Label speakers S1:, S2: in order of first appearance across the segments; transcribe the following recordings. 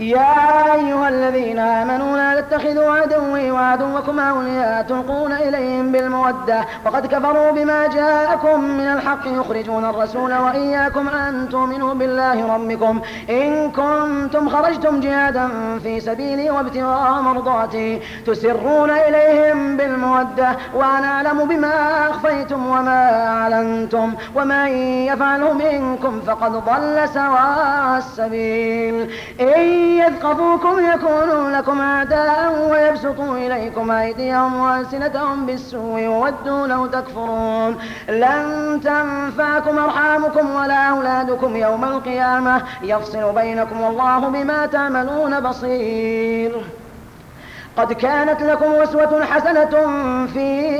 S1: يا أيها الذين آمنوا لا تتخذوا عدوي وعدوكم أولياء تلقون إليهم بالمودة وقد كفروا بما جاءكم من الحق يخرجون الرسول وإياكم أن تؤمنوا بالله ربكم إن كنتم خرجتم جهادا في سبيلي وابتغاء مرضاتي تسرون إليهم بالمودة وأنا أعلم بما أخفيتم وما أعلنتم ومن يفعله منكم فقد ضل سواء السبيل إن يثقفوكم يكونوا لكم أعداء ويبسطوا إليكم أيديهم وألسنتهم بالسوء وودوا لو تكفرون لن تنفعكم أرحامكم ولا أولادكم يوم القيامة يفصل بينكم والله بما تعملون بصير قد كانت لكم أسوة حسنة في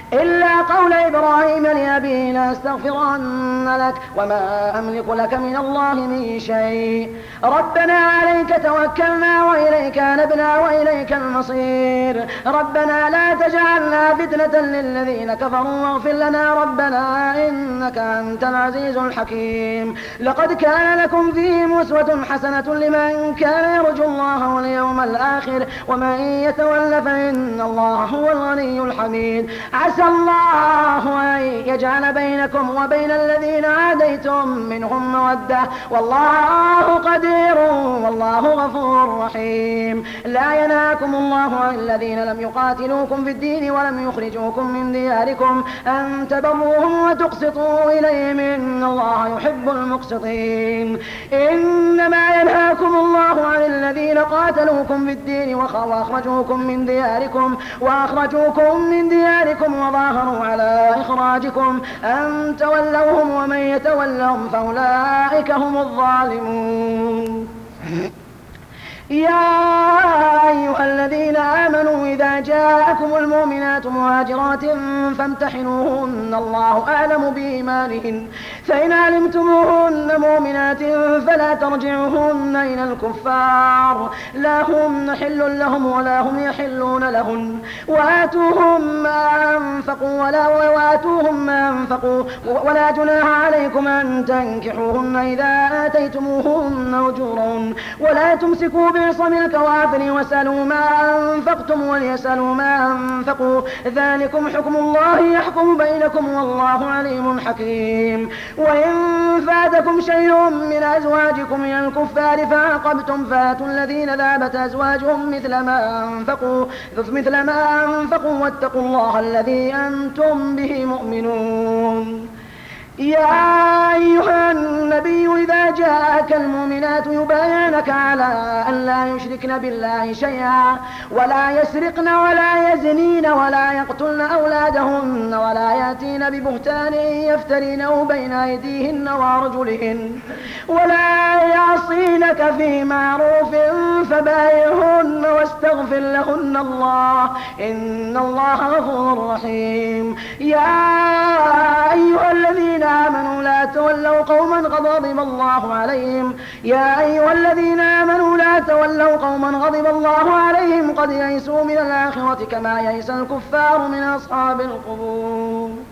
S1: إلا قول إبراهيم لأبيه لأستغفرن لك وما أملك لك من الله من شيء ربنا عليك توكلنا وإليك نبنا وإليك المصير ربنا لا تجعلنا فتنة للذين كفروا واغفر لنا ربنا إنك أنت العزيز الحكيم لقد كان لكم فيهم أسوة حسنة لمن كان يرجو الله واليوم الآخر ومن يتول فإن الله هو الغني الحميد عسى الله أن يجعل بينكم وبين الذين عاديتم منهم مودة والله قدير والله غفور رحيم لا ينهاكم الله عن الذين لم يقاتلوكم في الدين ولم يخرجوكم من دياركم أن تبروهم وتقسطوا إليهم إن الله يحب المقسطين إنما ينهاكم الله عن الذين قاتلوكم في الدين وأخرجوكم من دياركم وأخرجوكم من دياركم تظاهروا على إخراجكم أن تولوهم ومن يتولهم فأولئك هم الظالمون يا أيها الذين آمنوا إذا جاءكم المؤمنات مهاجرات فامتحنوهن الله أعلم بإيمانهن فإن علمتموهن مؤمنات فلا ترجعهن إلى الكفار لا هم حل لهم ولا هم يحلون لهن وآتوهم ما أنفقوا ولا وآتوهم ما أنفقوا ولا جناح عليكم أن تنكحوهن إذا آتيتموهن أجورهن ولا تمسكوا بعصم الكوافر واسألوا ما أنفقتم وليسألوا ما أنفقوا ذلكم حكم الله يحكم بينكم والله عليم حكيم وإن فاتكم شيء من أزواجكم إلى الكفار فعاقبتم فاتوا الذين ذهبت أزواجهم مثل ما أنفقوا مثل ما أنفقوا واتقوا الله الذي أنتم به مؤمنون يا أيها النبي إذا جاءك المؤمنات يبايعنك على أن لا يشركن بالله شيئا ولا يسرقن ولا يزنين ولا يقتلن أولادهن ولا يأتين ببهتان يفترينه بين أيديهن وأرجلهن ولا يعصينك في معروف فبايعهن واستغفر لهن الله إن الله غفور رحيم يا تولوا قوما غضب الله عليهم يا أيها الذين آمنوا لا تولوا قوما غضب الله عليهم قد يئسوا من الآخرة كما يئس الكفار من أصحاب القبور